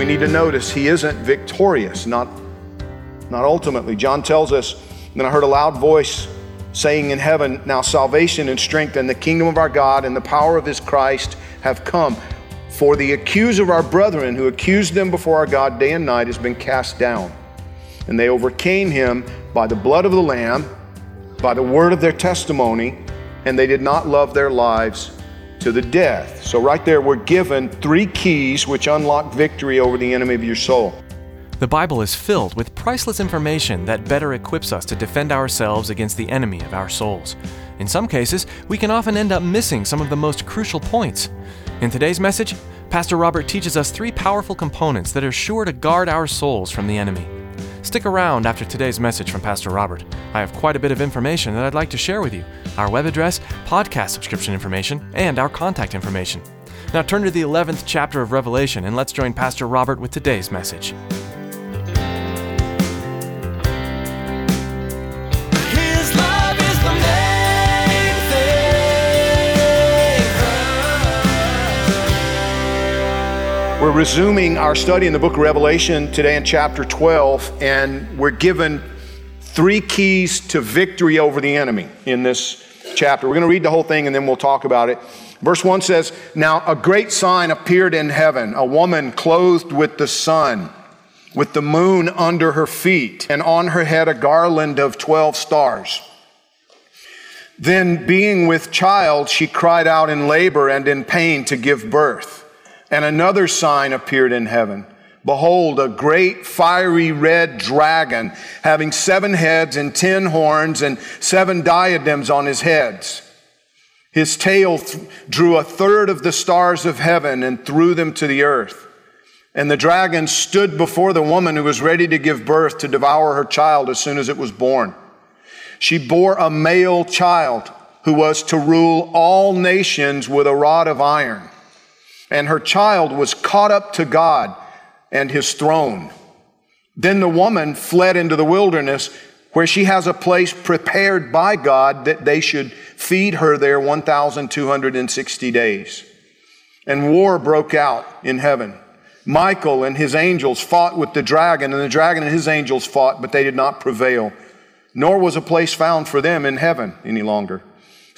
We need to notice he isn't victorious, not, not ultimately. John tells us, Then I heard a loud voice saying in heaven, Now salvation and strength and the kingdom of our God and the power of his Christ have come. For the accuser of our brethren who accused them before our God day and night has been cast down. And they overcame him by the blood of the Lamb, by the word of their testimony, and they did not love their lives to the death. So, right there, we're given three keys which unlock victory over the enemy of your soul. The Bible is filled with priceless information that better equips us to defend ourselves against the enemy of our souls. In some cases, we can often end up missing some of the most crucial points. In today's message, Pastor Robert teaches us three powerful components that are sure to guard our souls from the enemy. Stick around after today's message from Pastor Robert. I have quite a bit of information that I'd like to share with you our web address, podcast subscription information, and our contact information. Now turn to the 11th chapter of Revelation and let's join Pastor Robert with today's message. We're resuming our study in the book of Revelation today in chapter 12, and we're given three keys to victory over the enemy in this chapter. We're going to read the whole thing and then we'll talk about it. Verse 1 says, Now a great sign appeared in heaven, a woman clothed with the sun, with the moon under her feet, and on her head a garland of 12 stars. Then, being with child, she cried out in labor and in pain to give birth. And another sign appeared in heaven. Behold, a great fiery red dragon, having seven heads and ten horns and seven diadems on his heads. His tail th- drew a third of the stars of heaven and threw them to the earth. And the dragon stood before the woman who was ready to give birth to devour her child as soon as it was born. She bore a male child who was to rule all nations with a rod of iron. And her child was caught up to God and his throne. Then the woman fled into the wilderness where she has a place prepared by God that they should feed her there 1,260 days. And war broke out in heaven. Michael and his angels fought with the dragon, and the dragon and his angels fought, but they did not prevail. Nor was a place found for them in heaven any longer.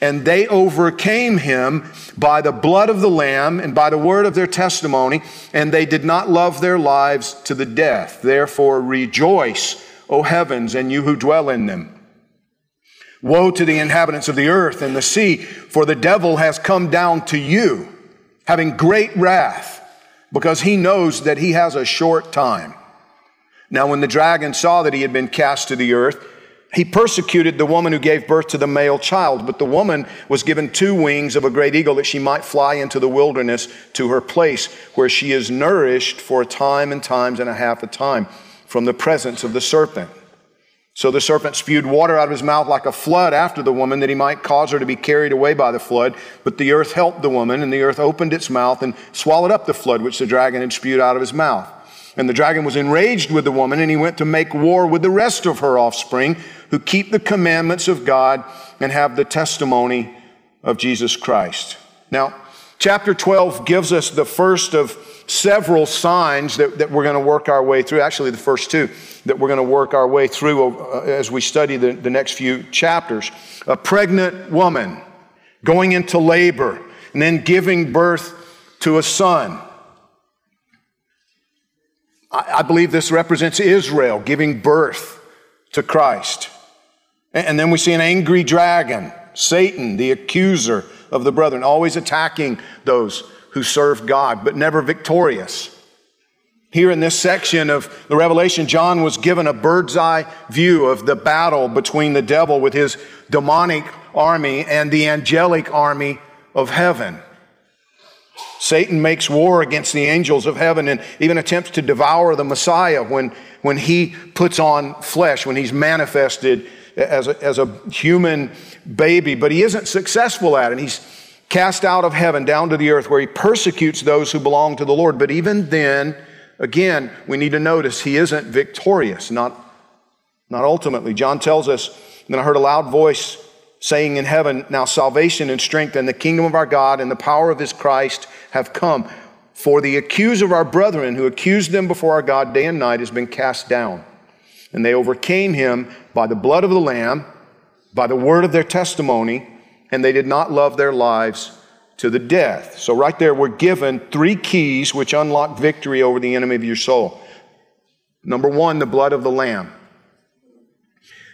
And they overcame him by the blood of the Lamb and by the word of their testimony, and they did not love their lives to the death. Therefore rejoice, O heavens, and you who dwell in them. Woe to the inhabitants of the earth and the sea, for the devil has come down to you, having great wrath, because he knows that he has a short time. Now, when the dragon saw that he had been cast to the earth, he persecuted the woman who gave birth to the male child. But the woman was given two wings of a great eagle that she might fly into the wilderness to her place, where she is nourished for a time and times and a half a time from the presence of the serpent. So the serpent spewed water out of his mouth like a flood after the woman, that he might cause her to be carried away by the flood. But the earth helped the woman, and the earth opened its mouth and swallowed up the flood which the dragon had spewed out of his mouth. And the dragon was enraged with the woman, and he went to make war with the rest of her offspring, who keep the commandments of God and have the testimony of Jesus Christ. Now, chapter 12 gives us the first of several signs that, that we're going to work our way through. Actually, the first two that we're going to work our way through uh, as we study the, the next few chapters. A pregnant woman going into labor and then giving birth to a son. I, I believe this represents Israel giving birth to Christ. And, and then we see an angry dragon, Satan, the accuser of the brethren, always attacking those who serve God, but never victorious. Here in this section of the Revelation, John was given a bird's eye view of the battle between the devil with his demonic army and the angelic army of heaven. Satan makes war against the angels of heaven and even attempts to devour the Messiah when, when he puts on flesh, when he's manifested as a, as a human baby. But he isn't successful at it. He's cast out of heaven down to the earth where he persecutes those who belong to the Lord. But even then, again, we need to notice he isn't victorious, not, not ultimately. John tells us, then I heard a loud voice saying in heaven, Now salvation and strength and the kingdom of our God and the power of his Christ have come. For the accuser of our brethren who accused them before our God day and night has been cast down. And they overcame him by the blood of the Lamb, by the word of their testimony, and they did not love their lives to the death. So, right there, we're given three keys which unlock victory over the enemy of your soul. Number one, the blood of the Lamb.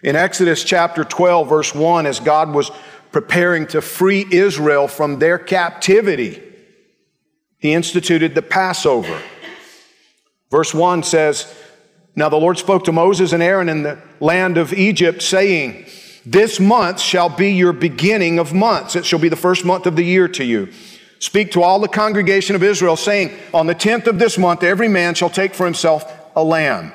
In Exodus chapter 12, verse 1, as God was preparing to free Israel from their captivity, he instituted the Passover. Verse 1 says, Now the Lord spoke to Moses and Aaron in the land of Egypt, saying, this month shall be your beginning of months. It shall be the first month of the year to you. Speak to all the congregation of Israel, saying, On the tenth of this month, every man shall take for himself a lamb,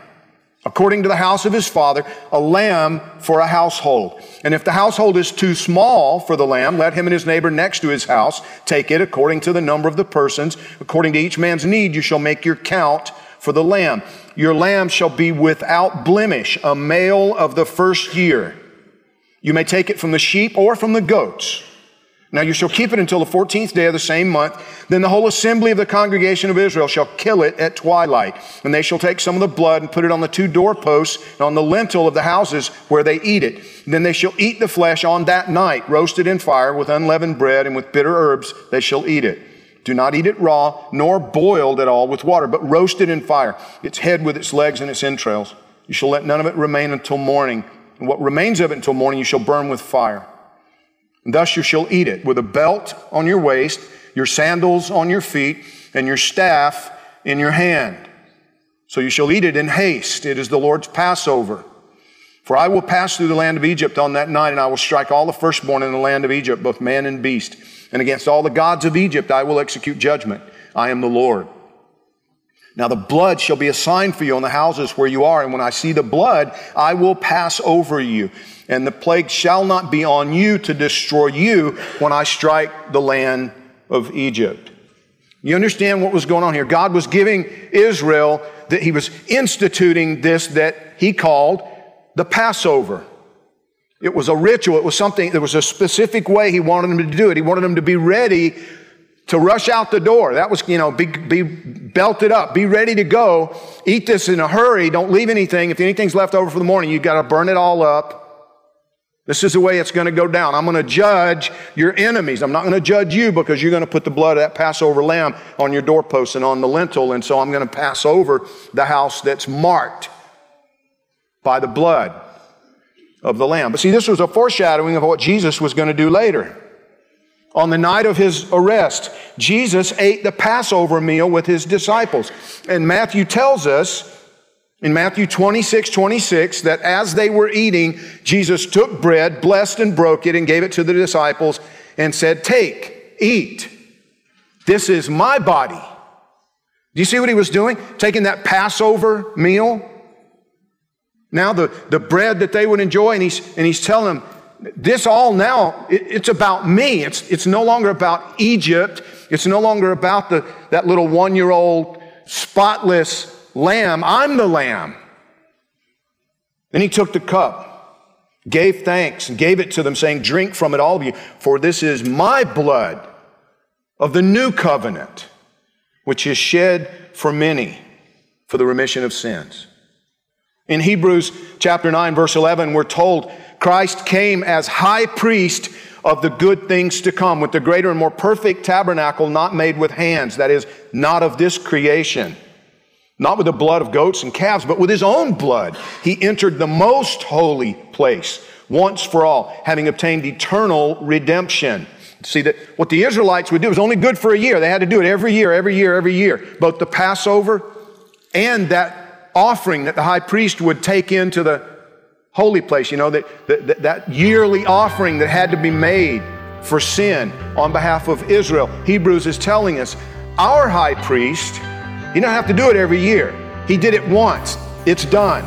according to the house of his father, a lamb for a household. And if the household is too small for the lamb, let him and his neighbor next to his house take it according to the number of the persons. According to each man's need, you shall make your count for the lamb. Your lamb shall be without blemish, a male of the first year. You may take it from the sheep or from the goats. Now you shall keep it until the 14th day of the same month. Then the whole assembly of the congregation of Israel shall kill it at twilight. And they shall take some of the blood and put it on the two doorposts and on the lintel of the houses where they eat it. Then they shall eat the flesh on that night, roasted in fire with unleavened bread and with bitter herbs. They shall eat it. Do not eat it raw, nor boiled at all with water, but roasted in fire, its head with its legs and its entrails. You shall let none of it remain until morning. And what remains of it until morning you shall burn with fire. Thus you shall eat it with a belt on your waist, your sandals on your feet, and your staff in your hand. So you shall eat it in haste. It is the Lord's Passover. For I will pass through the land of Egypt on that night, and I will strike all the firstborn in the land of Egypt, both man and beast. And against all the gods of Egypt I will execute judgment. I am the Lord. Now the blood shall be a sign for you on the houses where you are, and when I see the blood, I will pass over you. And the plague shall not be on you to destroy you when I strike the land of Egypt. You understand what was going on here? God was giving Israel that he was instituting this that he called the Passover. It was a ritual. It was something, there was a specific way he wanted them to do it. He wanted them to be ready to rush out the door. That was, you know, be, be belted up, be ready to go. Eat this in a hurry. Don't leave anything. If anything's left over for the morning, you've got to burn it all up. This is the way it's going to go down. I'm going to judge your enemies. I'm not going to judge you because you're going to put the blood of that Passover lamb on your doorpost and on the lintel. And so I'm going to pass over the house that's marked by the blood of the lamb. But see, this was a foreshadowing of what Jesus was going to do later. On the night of his arrest, Jesus ate the Passover meal with his disciples. And Matthew tells us in Matthew 26, 26, that as they were eating, Jesus took bread, blessed and broke it, and gave it to the disciples and said, Take, eat. This is my body. Do you see what he was doing? Taking that Passover meal. Now, the, the bread that they would enjoy, and he's, and he's telling them, this all now, it's about me. It's, it's no longer about Egypt. It's no longer about the, that little one year old spotless lamb. I'm the lamb. Then he took the cup, gave thanks, and gave it to them, saying, Drink from it, all of you, for this is my blood of the new covenant, which is shed for many for the remission of sins. In Hebrews chapter 9, verse 11, we're told Christ came as high priest of the good things to come, with the greater and more perfect tabernacle not made with hands, that is, not of this creation. Not with the blood of goats and calves, but with his own blood. He entered the most holy place once for all, having obtained eternal redemption. See that what the Israelites would do was only good for a year. They had to do it every year, every year, every year. Both the Passover and that offering that the high priest would take into the holy place, you know, that, that, that yearly offering that had to be made for sin on behalf of Israel. Hebrews is telling us our high priest, he don't have to do it every year. He did it once. It's done.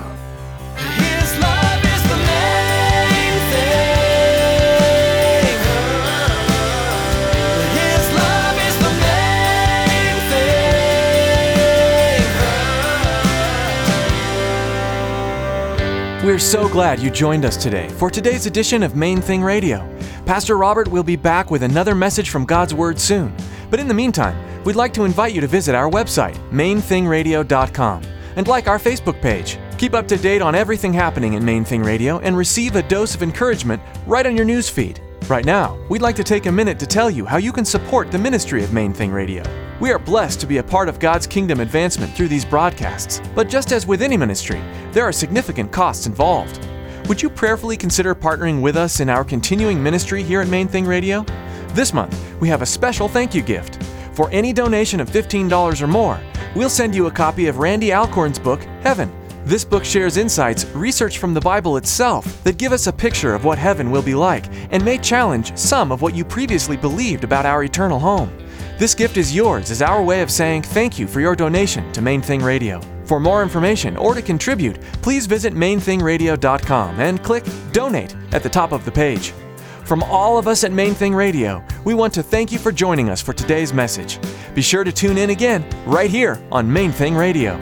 We're so glad you joined us today for today's edition of Main Thing Radio. Pastor Robert will be back with another message from God's Word soon. But in the meantime, we'd like to invite you to visit our website, mainthingradio.com, and like our Facebook page. Keep up to date on everything happening in Main Thing Radio and receive a dose of encouragement right on your news feed. Right now, we'd like to take a minute to tell you how you can support the ministry of Main Thing Radio. We are blessed to be a part of God's kingdom advancement through these broadcasts, but just as with any ministry, there are significant costs involved. Would you prayerfully consider partnering with us in our continuing ministry here at Main Thing Radio? This month, we have a special thank you gift. For any donation of $15 or more, we'll send you a copy of Randy Alcorn's book, Heaven. This book shares insights, research from the Bible itself, that give us a picture of what heaven will be like and may challenge some of what you previously believed about our eternal home. This gift is yours as our way of saying thank you for your donation to Main Thing Radio. For more information or to contribute, please visit mainthingradio.com and click Donate at the top of the page. From all of us at Main Thing Radio, we want to thank you for joining us for today's message. Be sure to tune in again right here on Main Thing Radio.